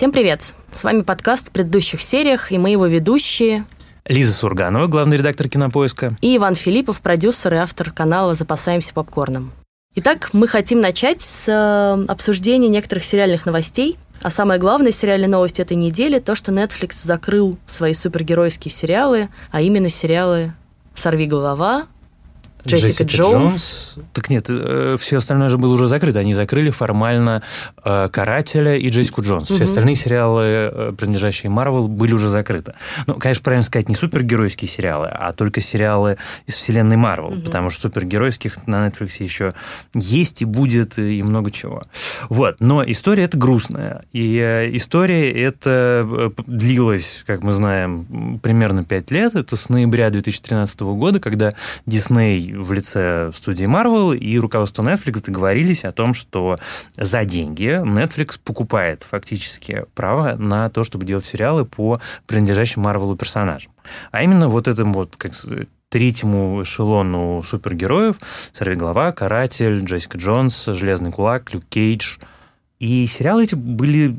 Всем привет! С вами подкаст в предыдущих сериях, и мы его ведущие Лиза Сурганова, главный редактор «Кинопоиска». И Иван Филиппов, продюсер и автор канала «Запасаемся попкорном». Итак, мы хотим начать с э, обсуждения некоторых сериальных новостей. А самая главная сериальная новость этой недели – то, что Netflix закрыл свои супергеройские сериалы, а именно сериалы «Сорви голова», Джессика, Джессика Джонс. Джонс. Так нет, э, все остальное же было уже закрыто. Они закрыли формально э, «Карателя» и Джессику Джонс. Все остальные сериалы, э, принадлежащие Марвел, были уже закрыты. Ну, конечно, правильно сказать, не супергеройские сериалы, а только сериалы из вселенной Марвел, угу. потому что супергеройских на Netflix еще есть и будет, и много чего. Вот. Но история это грустная. И история это длилась, как мы знаем, примерно 5 лет. Это с ноября 2013 года, когда Дисней в лице студии Marvel и руководство Netflix договорились о том, что за деньги Netflix покупает фактически право на то, чтобы делать сериалы по принадлежащим Marvel персонажам. А именно вот этим вот как третьему эшелону супергероев «Сорвиголова», «Каратель», «Джессика Джонс», «Железный кулак», «Люк Кейдж», и сериалы эти были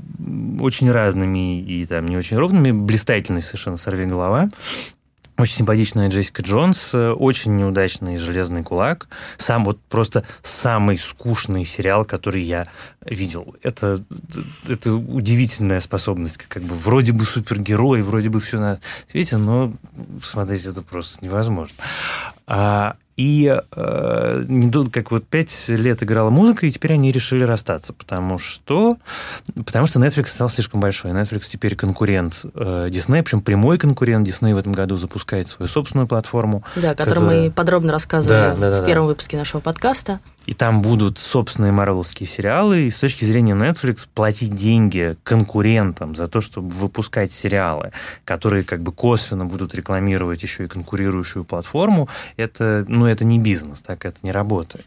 очень разными и там не очень ровными. Блистательный совершенно «Сорви голова». Очень симпатичная Джессика Джонс, э, очень неудачный «Железный кулак». Сам вот просто самый скучный сериал, который я видел. Это, это удивительная способность. Как бы вроде бы супергерой, вроде бы все на свете, но смотреть это просто невозможно. А, и э, как вот пять лет играла музыка, и теперь они решили расстаться, потому что, потому что Netflix стал слишком большой. Netflix теперь конкурент э, Disney, причем прямой конкурент. Disney в этом году запускает свою собственную платформу. Да, о которой которая... мы подробно рассказывали да, да, да, в первом выпуске нашего подкаста. И там будут собственные марвеловские сериалы. И с точки зрения Netflix платить деньги конкурентам за то, чтобы выпускать сериалы, которые как бы косвенно будут рекламировать еще и конкурирующую платформу, это, ну, это не бизнес, так это не работает.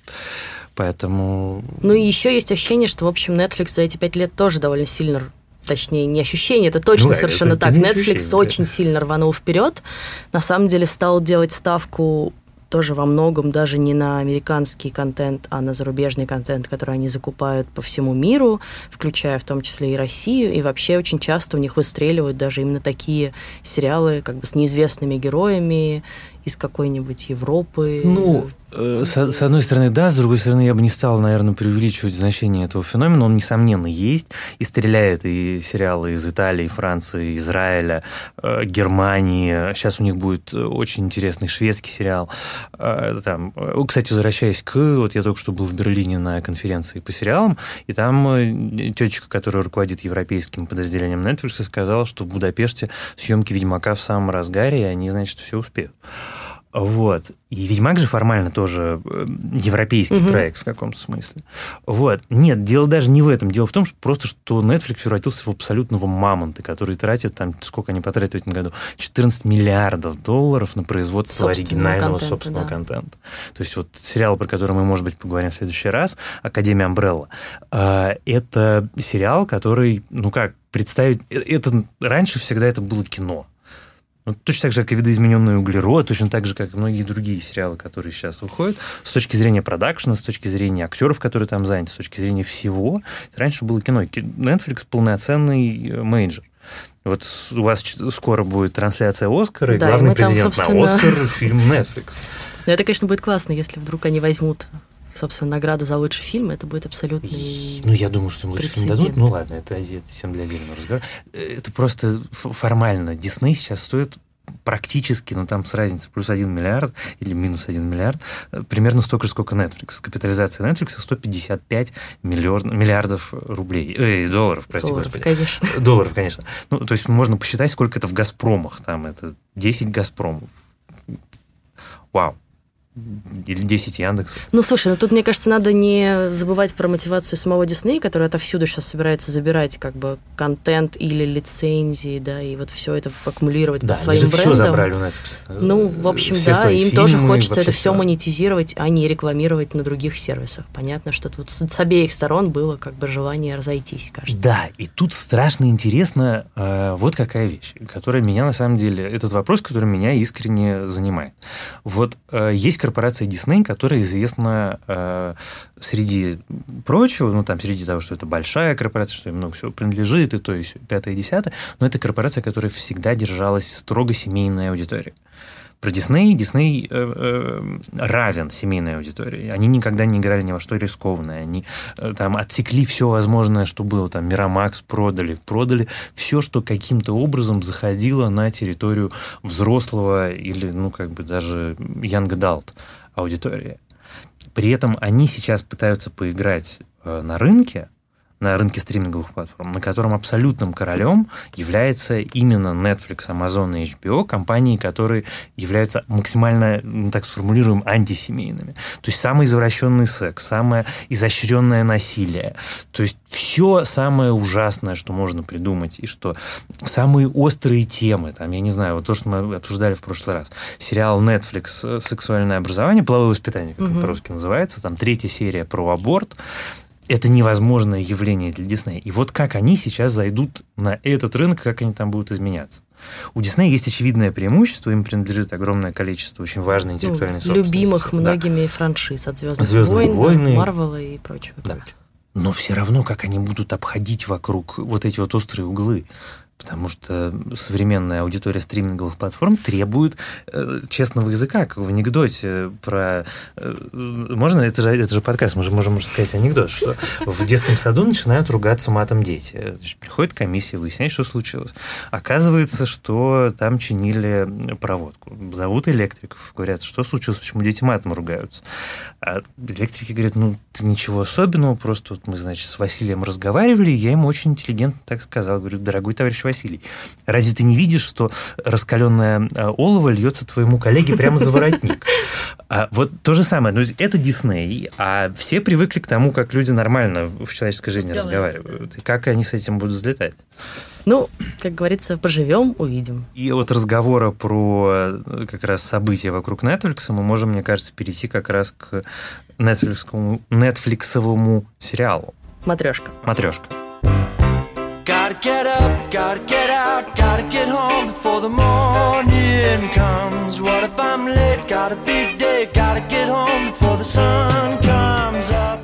Поэтому... Ну и еще есть ощущение, что, в общем, Netflix за эти пять лет тоже довольно сильно точнее, не ощущение, это точно ну, совершенно это, так. Это Netflix очень сильно рванул вперед. На самом деле стал делать ставку тоже во многом даже не на американский контент, а на зарубежный контент, который они закупают по всему миру, включая в том числе и Россию. И вообще очень часто у них выстреливают даже именно такие сериалы как бы с неизвестными героями из какой-нибудь Европы. Ну, с, с одной стороны, да, с другой стороны, я бы не стал, наверное, преувеличивать значение этого феномена. Он, несомненно, есть. И стреляют и сериалы из Италии, Франции, Израиля, э, Германии. Сейчас у них будет очень интересный шведский сериал. Э, там, кстати, возвращаясь к... Вот я только что был в Берлине на конференции по сериалам, и там тетечка, которая руководит европейским подразделением Netflix, сказала, что в Будапеште съемки «Ведьмака» в самом разгаре, и они, значит, все успеют. Вот. И «Ведьмак» же формально тоже э, европейский угу. проект в каком-то смысле. Вот. Нет, дело даже не в этом. Дело в том, что просто, что Netflix превратился в абсолютного мамонта, который тратит, там, сколько они потратили в этом году, 14 миллиардов долларов на производство собственного оригинального контента, собственного да. контента. То есть вот сериал, про который мы, может быть, поговорим в следующий раз, «Академия Амбрелла», э, это сериал, который, ну как, представить... Э, это раньше всегда это было кино. Ну, точно так же, как и видоизмененный углерод, точно так же, как и многие другие сериалы, которые сейчас выходят, с точки зрения продакшена, с точки зрения актеров, которые там заняты, с точки зрения всего. Раньше было кино. Netflix полноценный э, менеджер. Вот у вас скоро будет трансляция Оскара, да, и главный и президент там, собственно... на Оскар фильм Netflix. Ну, это, конечно, будет классно, если вдруг они возьмут собственно, награду за лучший фильм, это будет абсолютно. Ну, я думаю, что им лучший фильм дадут. Ну, ладно, это, это всем для отдельного разговора. Это просто формально. Дисней сейчас стоит практически, ну там с разницей плюс 1 миллиард или минус 1 миллиард, э, примерно столько же, сколько Netflix. Капитализация Netflix 155 миллиард, миллиардов рублей, э, долларов, прости долларов, господи. конечно. Долларов, конечно. Ну, то есть можно посчитать, сколько это в «Газпромах». Там это 10 «Газпромов». Вау или 10 Яндексов. Ну, слушай, ну тут, мне кажется, надо не забывать про мотивацию самого Диснея, который отовсюду сейчас собирается забирать как бы контент или лицензии, да, и вот все это аккумулировать да, под своим брендом. все забрали у Netflix. Ну, в общем, все да, им фильмы, тоже хочется это все монетизировать, а не рекламировать на других сервисах. Понятно, что тут с, обеих сторон было как бы желание разойтись, кажется. Да, и тут страшно интересно э, вот какая вещь, которая меня на самом деле, этот вопрос, который меня искренне занимает. Вот э, есть корпорация Disney, которая известна э, среди прочего, ну, там, среди того, что это большая корпорация, что им много всего принадлежит, и то, есть пятое, и десятое, но это корпорация, которая всегда держалась строго семейной аудиторией про Дисней. Дисней э, э, равен семейной аудитории. Они никогда не играли ни во что рискованное. Они э, там отсекли все возможное, что было. Там Мирамакс продали. Продали все, что каким-то образом заходило на территорию взрослого или, ну, как бы даже young adult аудитории. При этом они сейчас пытаются поиграть э, на рынке, на рынке стриминговых платформ, на котором абсолютным королем является именно Netflix, Amazon и HBO, компании, которые являются максимально, ну, так сформулируем, антисемейными. То есть самый извращенный секс, самое изощренное насилие. То есть все самое ужасное, что можно придумать, и что самые острые темы, там, я не знаю, вот то, что мы обсуждали в прошлый раз, сериал Netflix «Сексуальное образование», «Половое воспитание», как mm-hmm. по-русски называется, там третья серия про аборт, это невозможное явление для Диснея. И вот как они сейчас зайдут на этот рынок, как они там будут изменяться. У Диснея есть очевидное преимущество, им принадлежит огромное количество очень важной интеллектуальной ну, собственности. Любимых многими да. франшиз от «Звездных, Звездные войн», войны, Марвела и прочего. Да. прочего. Но все равно, как они будут обходить вокруг вот эти вот острые углы потому что современная аудитория стриминговых платформ требует э, честного языка, как в анекдоте про... Э, можно? Это же, это же подкаст, мы же можем рассказать анекдот, что в детском саду начинают ругаться матом дети. Значит, приходит комиссия, выясняет, что случилось. Оказывается, что там чинили проводку. Зовут электриков, говорят, что случилось, почему дети матом ругаются. А электрики говорят, ну, ты ничего особенного, просто вот мы, значит, с Василием разговаривали, я ему очень интеллигентно так сказал. Говорю, дорогой товарищ Василий, разве ты не видишь, что раскаленное э, олово льется твоему коллеге прямо за воротник? А вот то же самое. Ну, это Дисней, а все привыкли к тому, как люди нормально в человеческой жизни разговаривают. И как они с этим будут взлетать? Ну, как говорится, поживем, увидим. И от разговора про э, как раз события вокруг Netflix мы можем, мне кажется, перейти как раз к Netflix, Netflixовому сериалу. Матрешка. Матрешка. Gotta get up, gotta get out, gotta get home before the morning comes. What if I'm late? Got a big day, gotta get home before the sun comes up.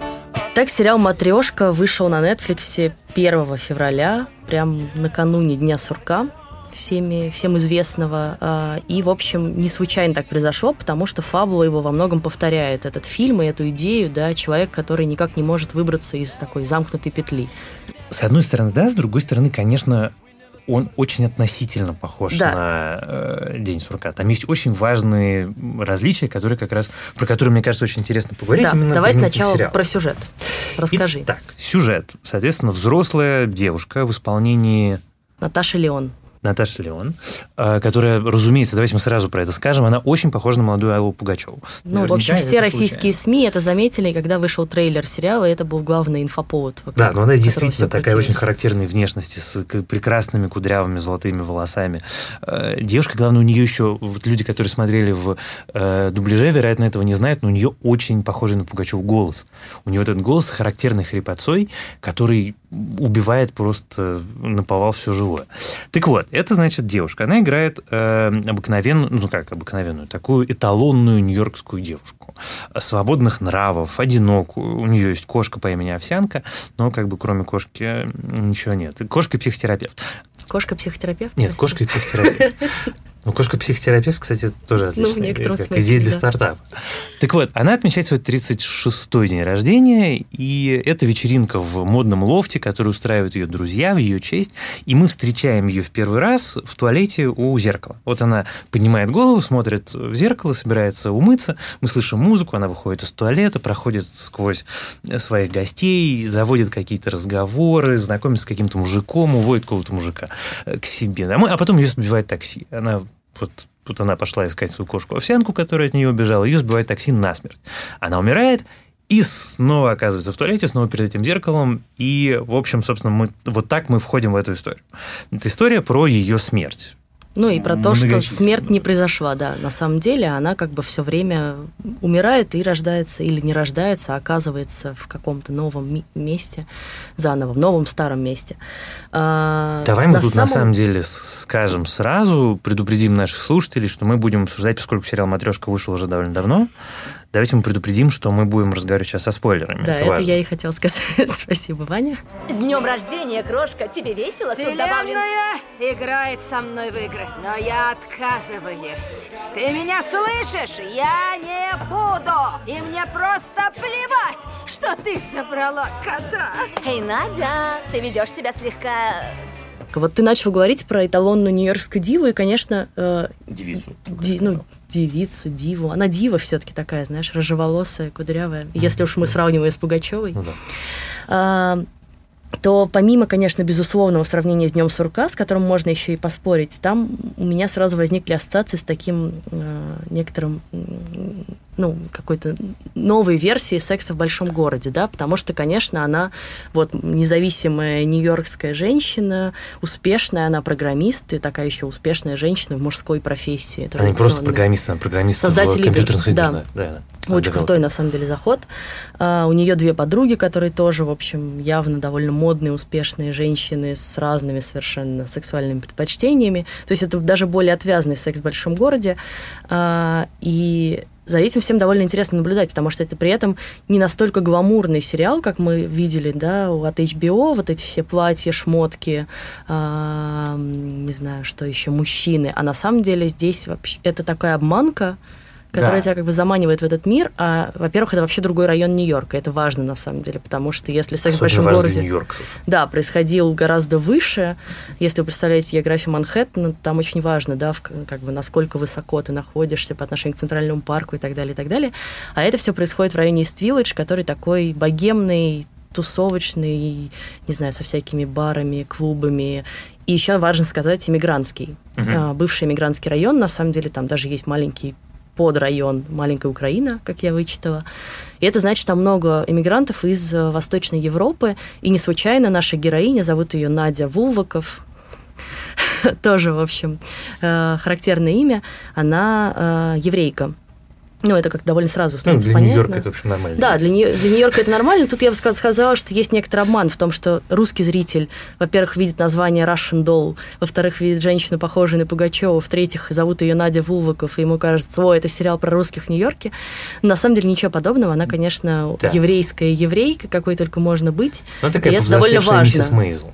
Так, сериал «Матрешка» вышел на Netflix 1 февраля, прям накануне Дня сурка всеми, всем известного. А, и, в общем, не случайно так произошло, потому что фабула его во многом повторяет этот фильм и эту идею, да, человек, который никак не может выбраться из такой замкнутой петли. С одной стороны, да, с другой стороны, конечно, он очень относительно похож да. на э, День сурка. Там есть очень важные различия, которые как раз про которые мне кажется очень интересно поговорить. Да, именно давай сначала сериала. про сюжет. Расскажи. Так, сюжет. Соответственно, взрослая девушка в исполнении Наташи Леон. Наташа Леон, а, которая, разумеется, давайте мы сразу про это скажем, она очень похожа на молодую Аллу Пугачеву. Ну, Наверняка в общем, все российские случайно. СМИ это заметили, когда вышел трейлер сериала, и это был главный инфоповод. Вокруг, да, но она действительно такая очень характерной внешности, с прекрасными кудрявыми золотыми волосами. Э, девушка, главное, у нее еще, вот люди, которые смотрели в э, дубляже, вероятно, этого не знают, но у нее очень похожий на Пугачев голос. У нее этот голос характерный хрипотцой, который убивает просто наповал все живое. Так вот, это значит девушка. Она играет э, обыкновенную, ну как обыкновенную, такую эталонную нью-йоркскую девушку. Свободных нравов, одинокую. У нее есть кошка по имени Овсянка, но как бы кроме кошки ничего нет. Кошка и психотерапевт. Кошка-психотерапевт? Нет, кошка и психотерапевт. Ну, кошка-психотерапевт, кстати, тоже отлично. Ну, в некотором как смысле, идея для да. стартапа. Так вот, она отмечает свой 36-й день рождения, и это вечеринка в модном лофте, который устраивают ее друзья в ее честь, и мы встречаем ее в первый раз в туалете у зеркала. Вот она поднимает голову, смотрит в зеркало, собирается умыться, мы слышим музыку, она выходит из туалета, проходит сквозь своих гостей, заводит какие-то разговоры, знакомится с каким-то мужиком, уводит какого-то мужика к себе домой, а потом ее сбивает такси. Она вот тут она пошла искать свою кошку-овсянку, которая от нее убежала, ее сбивает такси насмерть. Она умирает, и снова оказывается в туалете, снова перед этим зеркалом. И, в общем, собственно, мы, вот так мы входим в эту историю. Это история про ее смерть. Ну и про то, что смерть не произошла, да. На самом деле она как бы все время умирает и рождается, или не рождается, а оказывается в каком-то новом месте, заново, в новом старом месте. А, Давай мы на тут самом... на самом деле скажем сразу, предупредим наших слушателей, что мы будем обсуждать, поскольку сериал «Матрешка» вышел уже довольно давно, Давайте мы предупредим, что мы будем разговаривать сейчас со спойлерами. Да, это, это я и хотела сказать. Спасибо, Ваня. С днем рождения, крошка! Тебе весело? Вселенная добавлен... играет со мной в игры, но я отказываюсь. Ты меня слышишь? Я не буду! И мне просто плевать, что ты забрала кота! Эй, Надя, ты ведешь себя слегка вот ты начал говорить про эталонную нью-йоркскую диву, и, конечно... Э, девицу. Ди, ну, девицу, диву. Она дива все-таки такая, знаешь, рыжеволосая, кудрявая. Если уж мы сравниваем с Пугачевой. Ну, да. а, то помимо, конечно, безусловного сравнения с Днем сурка, с которым можно еще и поспорить, там у меня сразу возникли ассоциации с таким э, некоторым ну, какой-то новой версии секса в большом городе, да, потому что, конечно, она вот независимая нью-йоркская женщина, успешная, она программист и такая еще успешная женщина в мужской профессии. Она не просто программист, она программист Создатель в компьютерных игр. Да. Да, да. Очень крутой, на самом деле, заход. А, у нее две подруги, которые тоже, в общем, явно довольно модные, успешные женщины с разными совершенно сексуальными предпочтениями. То есть это даже более отвязный секс в большом городе. А, и за этим всем довольно интересно наблюдать, потому что это при этом не настолько гламурный сериал, как мы видели, да, от HBO, вот эти все платья, шмотки, э, не знаю, что еще, мужчины. А на самом деле здесь вообще это такая обманка, которая да. тебя как бы заманивает в этот мир. А, во-первых, это вообще другой район Нью-Йорка. Это важно на самом деле, потому что если секс в большом городе... Да, происходил гораздо выше. Если вы представляете географию Манхэттена, там очень важно, да, в, как бы насколько высоко ты находишься по отношению к Центральному парку и так далее, и так далее. А это все происходит в районе Ист-Виллидж, который такой богемный, тусовочный, не знаю, со всякими барами, клубами. И еще важно сказать, иммигрантский. Uh-huh. Бывший иммигрантский район, на самом деле, там даже есть маленький под район «Маленькая Украина», как я вычитала. И это значит, там много иммигрантов из э, Восточной Европы. И не случайно наша героиня, зовут ее Надя Вулваков, тоже, в общем, э, характерное имя, она э, еврейка. Ну, это как довольно сразу ну, становится ну, для Нью-Йорка это, в общем, нормально. Да, для, Нью- для Нью-Йорка это нормально. Тут я бы сказала, что есть некоторый обман в том, что русский зритель, во-первых, видит название Russian Doll, во-вторых, видит женщину, похожую на Пугачеву, в-третьих, зовут ее Надя Вулваков, и ему кажется, о, это сериал про русских в Нью-Йорке. На самом деле ничего подобного. Она, конечно, да. еврейская еврейка, какой только можно быть. Ну, такая и это довольно важно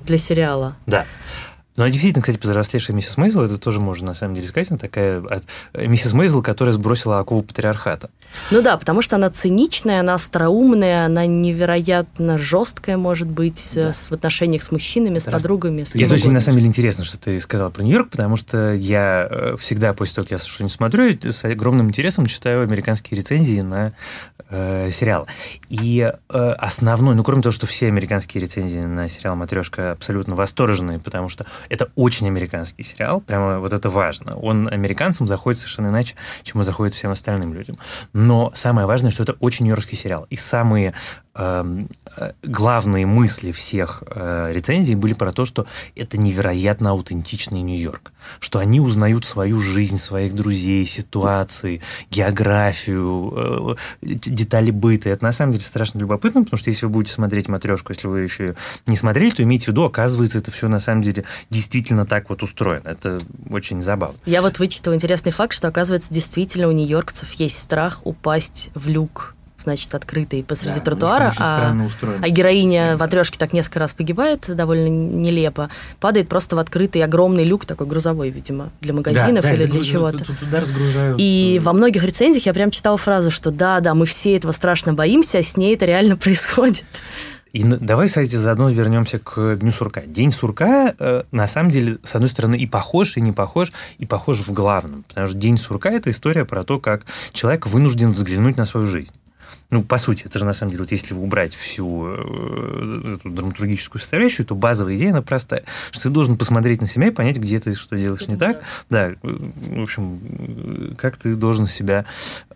для сериала. Да. Ну, а действительно, кстати, повзрослевшая миссис Мейзел, это тоже можно на самом деле сказать, она такая от, миссис Мейзел, которая сбросила окову патриархата. Ну да, потому что она циничная, она остроумная, она невероятно жесткая, может быть, да. с, в отношениях с мужчинами, с подругами. С это очень, на самом деле, интересно, что ты сказал про Нью-Йорк, потому что я э, всегда, после того, как я что-нибудь смотрю, с огромным интересом читаю американские рецензии на э, сериал. И э, основной, ну, кроме того, что все американские рецензии на сериал «Матрешка» абсолютно восторженные, потому что это очень американский сериал, прямо вот это важно. Он американцам заходит совершенно иначе, чем он заходит всем остальным людям. Но самое важное, что это очень нью-йоркский сериал. И самые главные мысли всех э, рецензий были про то, что это невероятно аутентичный Нью-Йорк, что они узнают свою жизнь, своих друзей, ситуации, географию, э, детали быта. Это на самом деле страшно любопытно, потому что если вы будете смотреть матрешку, если вы еще не смотрели, то имейте в виду, оказывается, это все на самом деле действительно так вот устроено. Это очень забавно. Я вот вычитала интересный факт, что оказывается действительно у нью-йоркцев есть страх упасть в люк значит, открытый посреди да, тротуара, а, а героиня в отрежке так несколько раз погибает, довольно нелепо, падает просто в открытый огромный люк, такой грузовой, видимо, для магазинов да, или да, для чего-то. И во многих рецензиях я прям читала фразу, что да, да, мы все этого страшно боимся, а с ней это реально происходит. И давай, кстати, заодно вернемся к Дню сурка. День сурка, э, на самом деле, с одной стороны, и похож, и не похож, и похож в главном. Потому что День сурка – это история про то, как человек вынужден взглянуть на свою жизнь. Ну, по сути, это же на самом деле, вот если убрать всю э, эту драматургическую составляющую, то базовая идея, она простая. Что ты должен посмотреть на себя и понять, где ты что делаешь это не да. так. Да, в общем, как ты должен себя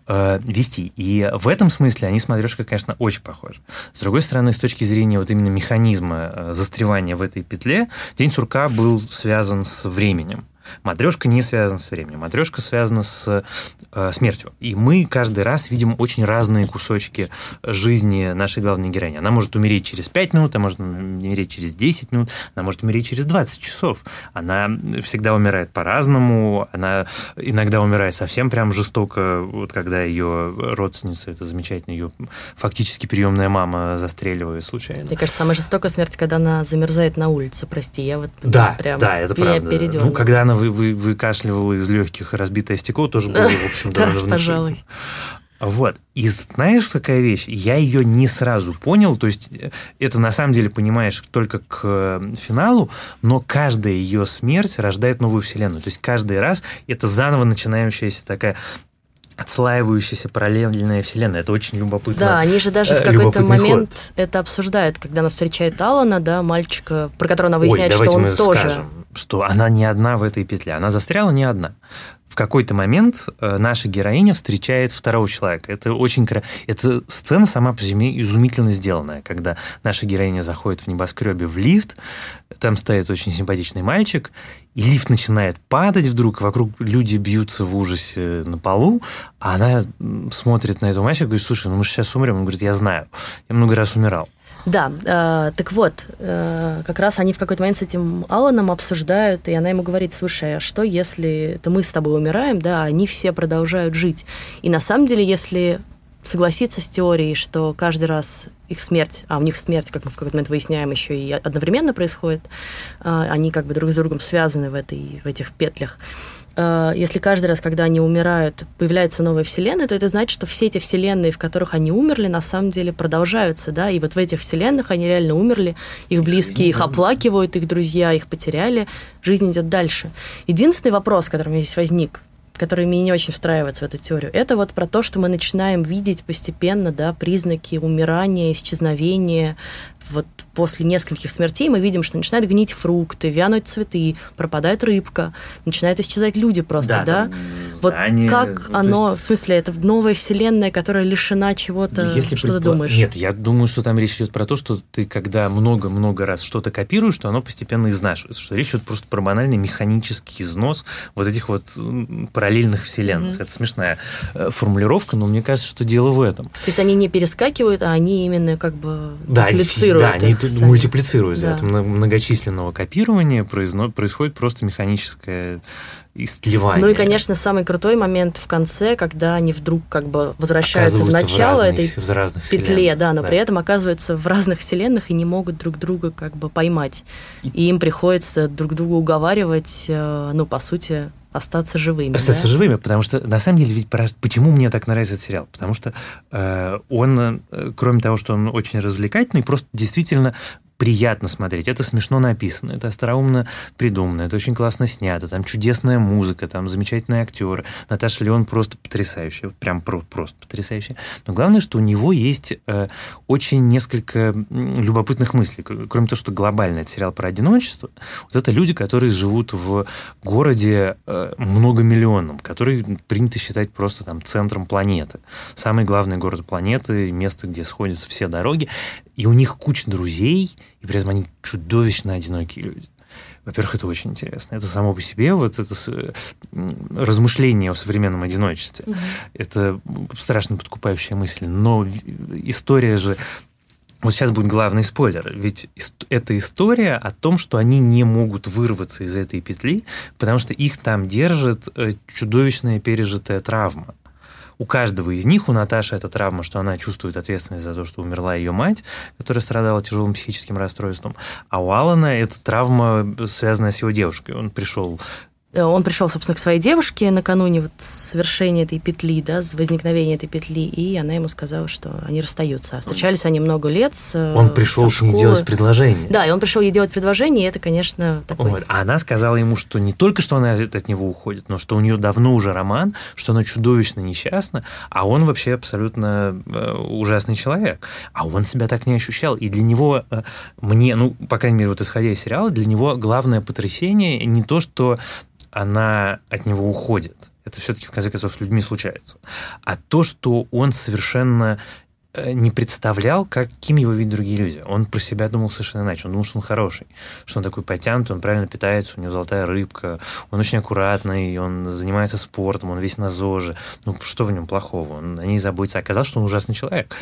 э, вести. И в этом смысле они с «Матрешкой», конечно, очень похожи. С другой стороны, с точки зрения вот именно механизма э, застревания в этой петле, День сурка был связан с временем. Матрешка не связана с временем. Матрешка связана с э, смертью. И мы каждый раз видим очень разные кусочки жизни нашей главной героини. Она может умереть через 5 минут, она может умереть через 10 минут, она может умереть через 20 часов. Она всегда умирает по-разному, она иногда умирает совсем прям жестоко, вот когда ее родственница, это замечательно, ее фактически приемная мама застреливает случайно. Мне кажется, самая жестокая смерть, когда она замерзает на улице, прости, я вот да, прям да, это правда. Передернула. Ну, когда она вы, вы, выкашливала из легких разбитое стекло, тоже было, в общем, довольно да, пожалуй. Вот. И знаешь, какая вещь? Я ее не сразу понял. То есть э, это на самом деле понимаешь только к э, финалу, но каждая ее смерть рождает новую вселенную. То есть каждый раз это заново начинающаяся такая отслаивающаяся параллельная вселенная. Это очень любопытно. Да, они же даже в э, какой-то момент ход. это обсуждают, когда она встречает Алана, да, мальчика, про которого она выясняет, Ой, что он тоже. Скажем, что она не одна в этой петле. Она застряла не одна в какой-то момент э, наша героиня встречает второго человека. Это очень это сцена сама по себе изумительно сделанная, когда наша героиня заходит в небоскребе в лифт, там стоит очень симпатичный мальчик, и лифт начинает падать вдруг, вокруг люди бьются в ужасе на полу, а она смотрит на этого мальчика и говорит, слушай, ну мы сейчас умрем. Он говорит, я знаю, я много раз умирал. Да, э, так вот, э, как раз они в какой-то момент с этим Аланом обсуждают, и она ему говорит, слушай, а что если это мы с тобой умираем, да, а они все продолжают жить. И на самом деле, если согласиться с теорией, что каждый раз их смерть, а у них смерть, как мы в какой-то момент выясняем, еще и одновременно происходит, э, они как бы друг с другом связаны в, этой, в этих петлях, если каждый раз, когда они умирают, появляется новая вселенная, то это значит, что все эти вселенные, в которых они умерли, на самом деле продолжаются, да, и вот в этих вселенных они реально умерли, их близкие их оплакивают, их друзья их потеряли, жизнь идет дальше. Единственный вопрос, который у меня здесь возник, который мне не очень встраивается в эту теорию, это вот про то, что мы начинаем видеть постепенно, да, признаки умирания, исчезновения, вот после нескольких смертей мы видим, что начинают гнить фрукты, вянуть цветы, пропадает рыбка, начинают исчезать люди просто, да? да? Вот они... как ну, оно, есть... в смысле, это новая вселенная, которая лишена чего-то, Если что предпо... ты думаешь? Нет, я думаю, что там речь идет про то, что ты, когда много-много раз что-то копируешь, то оно постепенно изнашивается, что речь идет просто про банальный механический износ вот этих вот параллельных вселенных. Mm-hmm. Это смешная э, формулировка, но мне кажется, что дело в этом. То есть они не перескакивают, а они именно как бы да, мультиплицируют. Да, они сами. мультиплицируют. Да. От многочисленного копирования происходит просто механическое истлевание. Ну и, конечно, самый крутой момент в конце, когда они вдруг как бы возвращаются в начало в разных, этой в разных петле, да, но да. при этом оказываются в разных вселенных и не могут друг друга как бы поймать. И им приходится друг друга уговаривать, э, ну, по сути, остаться живыми. Остаться да? живыми, потому что на самом деле ведь почему мне так нравится этот сериал? Потому что э, он, э, кроме того, что он очень развлекательный, просто действительно приятно смотреть. Это смешно написано, это остроумно придумано, это очень классно снято, там чудесная музыка, там замечательные актеры. Наташа Леон просто потрясающая, прям про просто потрясающая. Но главное, что у него есть э, очень несколько любопытных мыслей. Кроме того, что глобально это сериал про одиночество, вот это люди, которые живут в городе э, многомиллионном, который принято считать просто там центром планеты. Самый главный город планеты, место, где сходятся все дороги и у них куча друзей, и при этом они чудовищно одинокие люди. Во-первых, это очень интересно. Это само по себе вот это размышление о современном одиночестве. Угу. Это страшно подкупающая мысль. Но история же вот сейчас будет главный спойлер. Ведь это история о том, что они не могут вырваться из этой петли, потому что их там держит э, чудовищная пережитая травма у каждого из них, у Наташи эта травма, что она чувствует ответственность за то, что умерла ее мать, которая страдала тяжелым психическим расстройством, а у Алана это травма, связанная с его девушкой. Он пришел он пришел, собственно, к своей девушке накануне вот совершения этой петли, да, возникновения этой петли, и она ему сказала, что они расстаются. Встречались они много лет. С, э, он пришел ней делать предложение. Да, и он пришел ей делать предложение, и это, конечно, такое. Вот. А она сказала ему, что не только что она от него уходит, но что у нее давно уже роман, что она чудовищно несчастна, а он вообще абсолютно э, ужасный человек. А он себя так не ощущал. И для него, э, мне, ну, по крайней мере, вот исходя из сериала, для него главное потрясение не то, что она от него уходит. Это все-таки, в конце концов, с людьми случается. А то, что он совершенно э, не представлял, каким его видят другие люди. Он про себя думал совершенно иначе. Он думал, что он хороший, что он такой потянутый, он правильно питается, у него золотая рыбка, он очень аккуратный, он занимается спортом, он весь на ЗОЖе. Ну, что в нем плохого? Он о ней заботится. Оказалось, что он ужасный человек.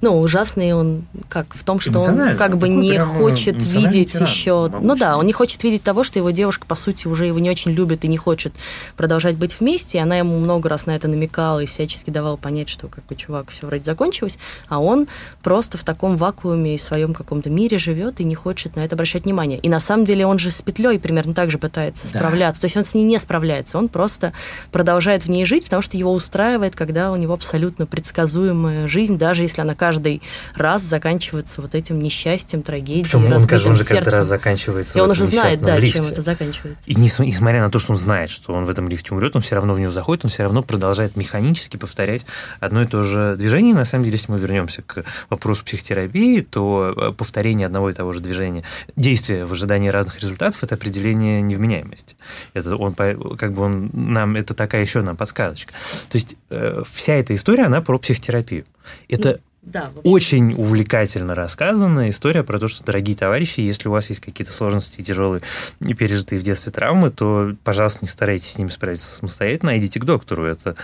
Ну, ужасный он как в том, что он как бы не хочет видеть тиран, еще... Ну да, он не хочет видеть того, что его девушка, по сути, уже его не очень любит и не хочет продолжать быть вместе. И она ему много раз на это намекала и всячески давала понять, что как бы чувак, все вроде закончилось, а он просто в таком вакууме и своем каком-то мире живет и не хочет на это обращать внимание. И на самом деле он же с петлей примерно так же пытается да. справляться. То есть он с ней не справляется, он просто продолжает в ней жить, потому что его устраивает, когда у него абсолютно предсказуемая жизнь, даже если она каждый раз заканчивается вот этим несчастьем, трагедией, Причем он, каждый, он же каждый раз заканчивается И он уже знает, да, лифте. чем это заканчивается. И несмотря на то, что он знает, что он в этом лифте умрет, он все равно в него заходит, он все равно продолжает механически повторять одно и то же движение. И на самом деле, если мы вернемся к вопросу психотерапии, то э, повторение одного и того же движения, действие в ожидании разных результатов – это определение невменяемости. Это он, как бы он нам, это такая еще одна подсказочка. То есть э, вся эта история, она про психотерапию. Это да, Очень увлекательно рассказанная история про то, что, дорогие товарищи, если у вас есть какие-то сложности тяжелые, не пережитые в детстве травмы, то, пожалуйста, не старайтесь с ними справиться самостоятельно, идите к доктору. Это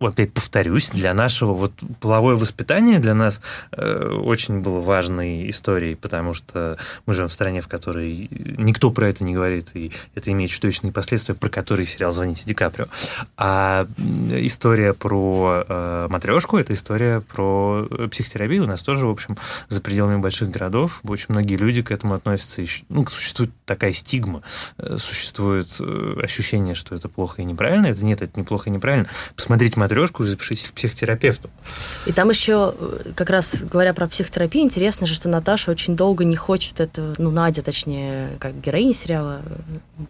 опять повторюсь, для нашего вот половое воспитание для нас э, очень было важной историей, потому что мы живем в стране, в которой никто про это не говорит, и это имеет чудовищные последствия, про которые сериал «Звоните Ди Каприо». А история про э, матрешку – это история про психотерапию. У нас тоже, в общем, за пределами больших городов очень многие люди к этому относятся. Ну, существует такая стигма, э, существует э, ощущение, что это плохо и неправильно. Это нет, это неплохо и неправильно. Посмотрите матрешку и запишись к психотерапевту. И там еще, как раз говоря про психотерапию, интересно же, что Наташа очень долго не хочет это, ну, Надя, точнее, как героиня сериала,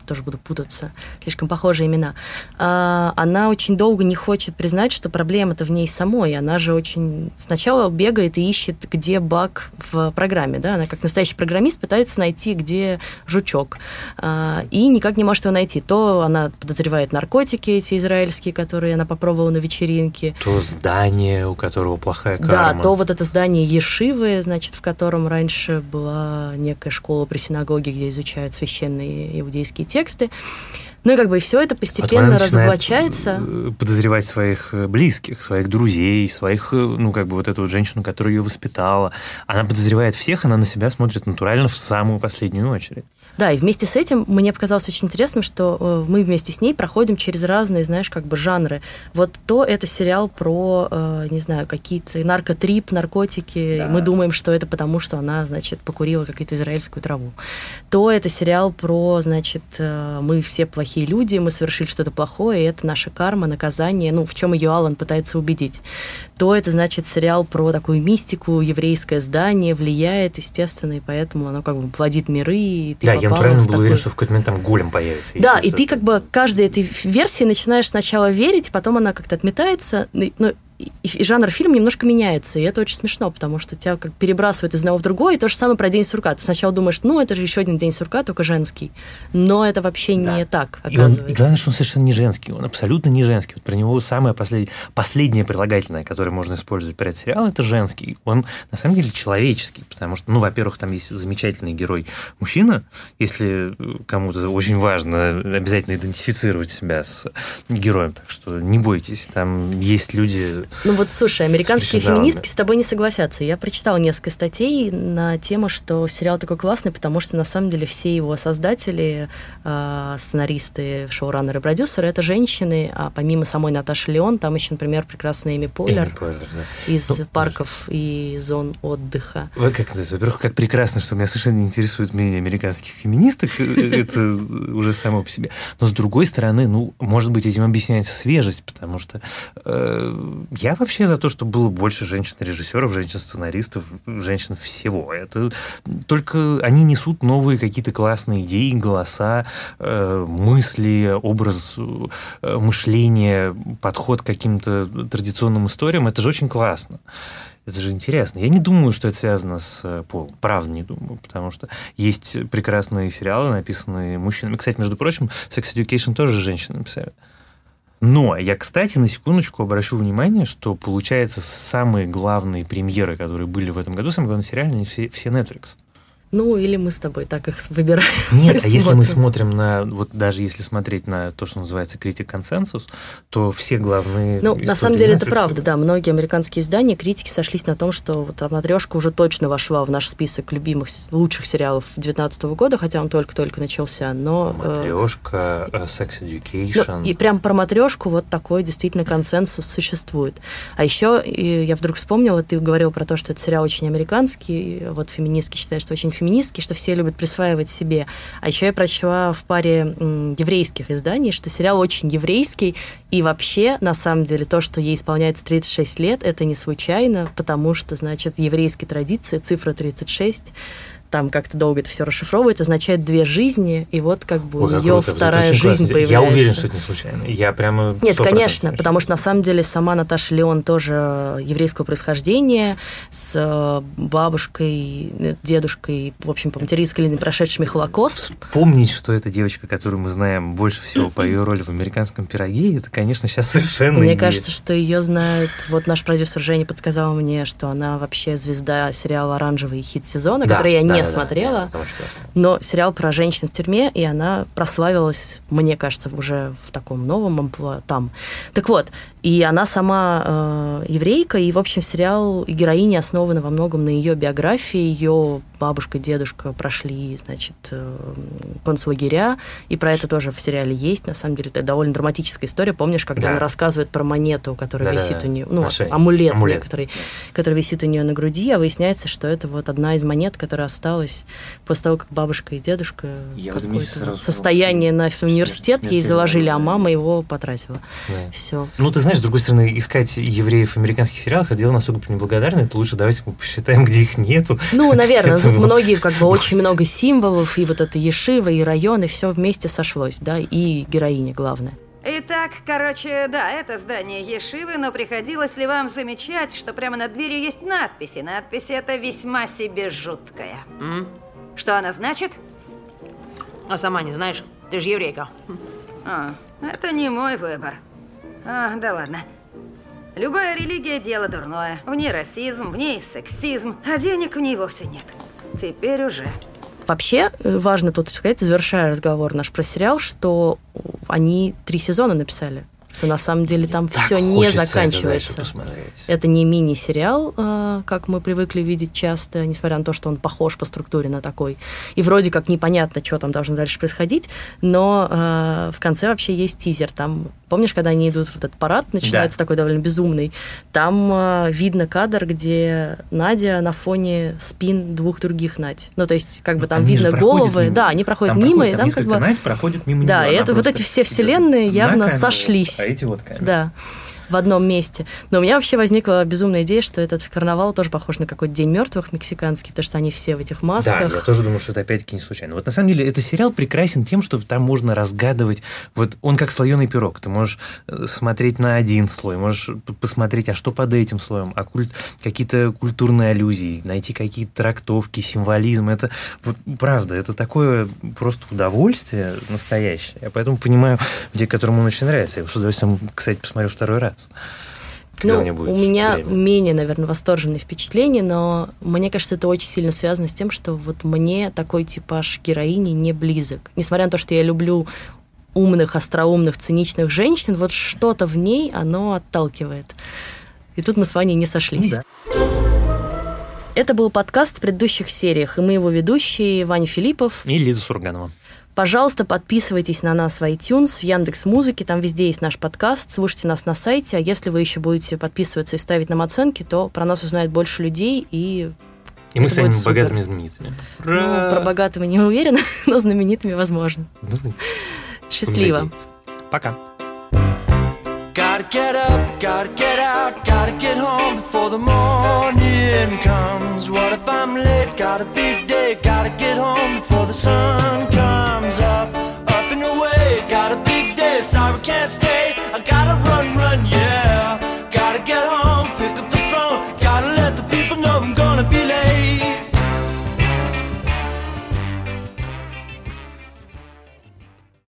тоже буду путаться, слишком похожие имена, а, она очень долго не хочет признать, что проблема-то в ней самой. Она же очень сначала бегает и ищет, где баг в программе, да, она как настоящий программист пытается найти, где жучок, а, и никак не может его найти. То она подозревает наркотики эти израильские, которые она попробовала на вечеринке. То здание, у которого плохая карма. Да, то вот это здание Ешивы, значит, в котором раньше была некая школа при синагоге, где изучают священные иудейские тексты. Ну и как бы все это постепенно вот разоблачается. Э, подозревать своих э, близких, своих друзей, своих, э, ну как бы вот эту вот женщину, которая ее воспитала. Она подозревает всех, она на себя смотрит натурально в самую последнюю очередь. Да, и вместе с этим мне показалось очень интересным, что э, мы вместе с ней проходим через разные, знаешь, как бы жанры. Вот то это сериал про, э, не знаю, какие-то наркотрип, наркотики. Да. Мы думаем, что это потому, что она, значит, покурила какую-то израильскую траву. То это сериал про, значит, э, мы все плохие люди, мы совершили что-то плохое, и это наша карма, наказание, ну, в чем ее Алан пытается убедить. То это, значит, сериал про такую мистику, еврейское здание влияет, естественно, и поэтому оно как бы плодит миры, и ты да, я натурально был такой... уверен, что в какой-то момент там голем появится. Да, и ты как бы каждой этой версии начинаешь сначала верить, потом она как-то отметается. Ну, и, и жанр фильма немножко меняется, и это очень смешно, потому что тебя как перебрасывает из одного в другое, и то же самое про День сурка. Ты сначала думаешь, ну, это же еще один День сурка, только женский. Но это вообще да. не так, оказывается. И, он, и главное, что он совершенно не женский, он абсолютно не женский. Вот про него самое послед... последнее прилагательное, которое можно использовать про этот сериал, это женский. Он на самом деле человеческий, потому что, ну, во-первых, там есть замечательный герой мужчина, если кому-то очень важно обязательно идентифицировать себя с героем, так что не бойтесь, там есть люди ну вот, слушай, американские феминистки с тобой не согласятся. Я прочитала несколько статей на тему, что сериал такой классный, потому что на самом деле все его создатели, э, сценаристы, шоураннеры, продюсеры, это женщины, а помимо самой Наташи Леон, там еще, например, прекрасная Эми Поллер, Эми Поллер да. из ну, парков и зон отдыха. Как, во-первых, как прекрасно, что меня совершенно не интересует мнение американских феминисток, э, это уже само по себе. Но с другой стороны, ну, может быть, этим объясняется свежесть, потому что э, я вообще за то, чтобы было больше женщин-режиссеров, женщин-сценаристов, женщин всего. Это только они несут новые какие-то классные идеи, голоса, э, мысли, образ э, мышления, подход к каким-то традиционным историям. Это же очень классно. Это же интересно. Я не думаю, что это связано с э, полом. Правда не думаю, потому что есть прекрасные сериалы, написанные мужчинами. Кстати, между прочим, Sex Education тоже женщины написали. Но я, кстати, на секундочку обращу внимание, что, получается, самые главные премьеры, которые были в этом году, самые главные сериалы, они все, все Netflix. Ну, или мы с тобой так их выбираем. Нет, а если мы смотрим на, вот даже если смотреть на то, что называется критик консенсус, то все главные... Ну, на самом деле это правда, да. Многие американские издания, критики сошлись на том, что вот «Матрешка» уже точно вошла в наш список любимых, лучших сериалов 2019 года, хотя он только-только начался, но... «Матрешка», э, «Sex Education». Ну, и прям про «Матрешку» вот такой действительно консенсус существует. А еще я вдруг вспомнила, ты говорил про то, что это сериал очень американский, вот феминистки считают, что очень феминистки, что все любят присваивать себе. А еще я прочла в паре еврейских изданий, что сериал очень еврейский, и вообще, на самом деле, то, что ей исполняется 36 лет, это не случайно, потому что, значит, в еврейской традиции цифра 36 там как-то долго это все расшифровывается, означает две жизни, и вот как бы Ой, у нее вторая жизнь классно. появляется. Я уверен, что это не случайно. Я прямо Нет, конечно, потому что на самом деле сама Наташа Леон тоже еврейского происхождения, с э, бабушкой, э, дедушкой, в общем, по материнской линии прошедшими Холокост. Помнить, что эта девочка, которую мы знаем больше всего по ее роли в «Американском пироге», это, конечно, сейчас совершенно Мне кажется, что ее знают... Вот наш продюсер Женя подсказал мне, что она вообще звезда сериала «Оранжевый хит сезона», да, который я не смотрела. Но сериал про женщин в тюрьме, и она прославилась, мне кажется, уже в таком новом амплуа там. Так вот, и она сама э, еврейка, и, в общем, сериал и героиня основаны во многом на ее биографии. Ее бабушка, дедушка прошли, значит, э, концлагеря, и про это тоже в сериале есть. На самом деле, это довольно драматическая история. Помнишь, когда да. она рассказывает про монету, которая да, висит да, у нее, ну, амулет, амулет. Который, который висит у нее на груди, а выясняется, что это вот одна из монет, которая осталась после того, как бабушка и дедушка какое-то состояние на университет ей заложили, а мама его потратила. Да. Все. Ну, ты знаешь, с другой стороны, искать евреев в американских сериалах, это дело настолько неблагодарное, это лучше давайте мы посчитаем, где их нету. Ну, наверное, тут многие, как бы, очень много символов, и вот это Ешива, и район, и все вместе сошлось, да, и героиня главная. Итак, короче, да, это здание Ешивы, но приходилось ли вам замечать, что прямо над дверью есть надписи? Надпись эта весьма себе жуткая. Mm? Что она значит? А сама не знаешь? Ты же еврейка. А, это не мой выбор. А, да ладно. Любая религия – дело дурное. В ней расизм, в ней сексизм, а денег в ней вовсе нет. Теперь уже. Вообще, э, важно тут сказать, завершая разговор наш про сериал, что они три сезона написали что на самом деле там так все не заканчивается. Это, это не мини-сериал, а, как мы привыкли видеть часто, несмотря на то, что он похож по структуре на такой. И вроде как непонятно, что там должно дальше происходить, но э, в конце вообще есть тизер. Там, помнишь, когда они идут в этот парад, начинается да. такой довольно безумный, там э, видно кадр, где Надя на фоне спин двух других Надь. Ну, то есть, как бы там они видно головы. Мимо. Да, они проходят там мимо, проходит, и там как бы... Надь проходят мимо Да, него, и это вот эти все вселенные явно сошлись эти вот камеры. Да в одном месте. Но у меня вообще возникла безумная идея, что этот карнавал тоже похож на какой-то День мертвых мексиканский, потому что они все в этих масках. Да, я тоже думаю, что это опять-таки не случайно. Вот на самом деле этот сериал прекрасен тем, что там можно разгадывать. Вот он как слоеный пирог. Ты можешь э, смотреть на один слой, можешь посмотреть, а что под этим слоем, а культ, какие-то культурные аллюзии, найти какие-то трактовки, символизм. Это вот правда, это такое просто удовольствие настоящее. Я поэтому понимаю людей, которым он очень нравится. Я с удовольствием, кстати, посмотрю второй раз раз. Ну, у меня время. менее, наверное, восторженные впечатления, но мне кажется, это очень сильно связано с тем, что вот мне такой типаж героини не близок. Несмотря на то, что я люблю умных, остроумных, циничных женщин, вот что-то в ней, оно отталкивает. И тут мы с Ваней не сошлись. Да. Это был подкаст в предыдущих сериях, и мы его ведущие Ваня Филиппов и Лиза Сурганова. Пожалуйста, подписывайтесь на нас в iTunes, в Яндекс Музыке, там везде есть наш подкаст, слушайте нас на сайте, а если вы еще будете подписываться и ставить нам оценки, то про нас узнает больше людей и и мы станем богатыми и знаменитыми. Ну, про богатыми не уверена, но знаменитыми возможно. Ну, Счастливо. Пока. Get up, gotta get out, gotta get home before the morning comes. What if I'm late? Got a big day, gotta get home before the sun comes up. Up and away, got a big day, sorry can't stay. I gotta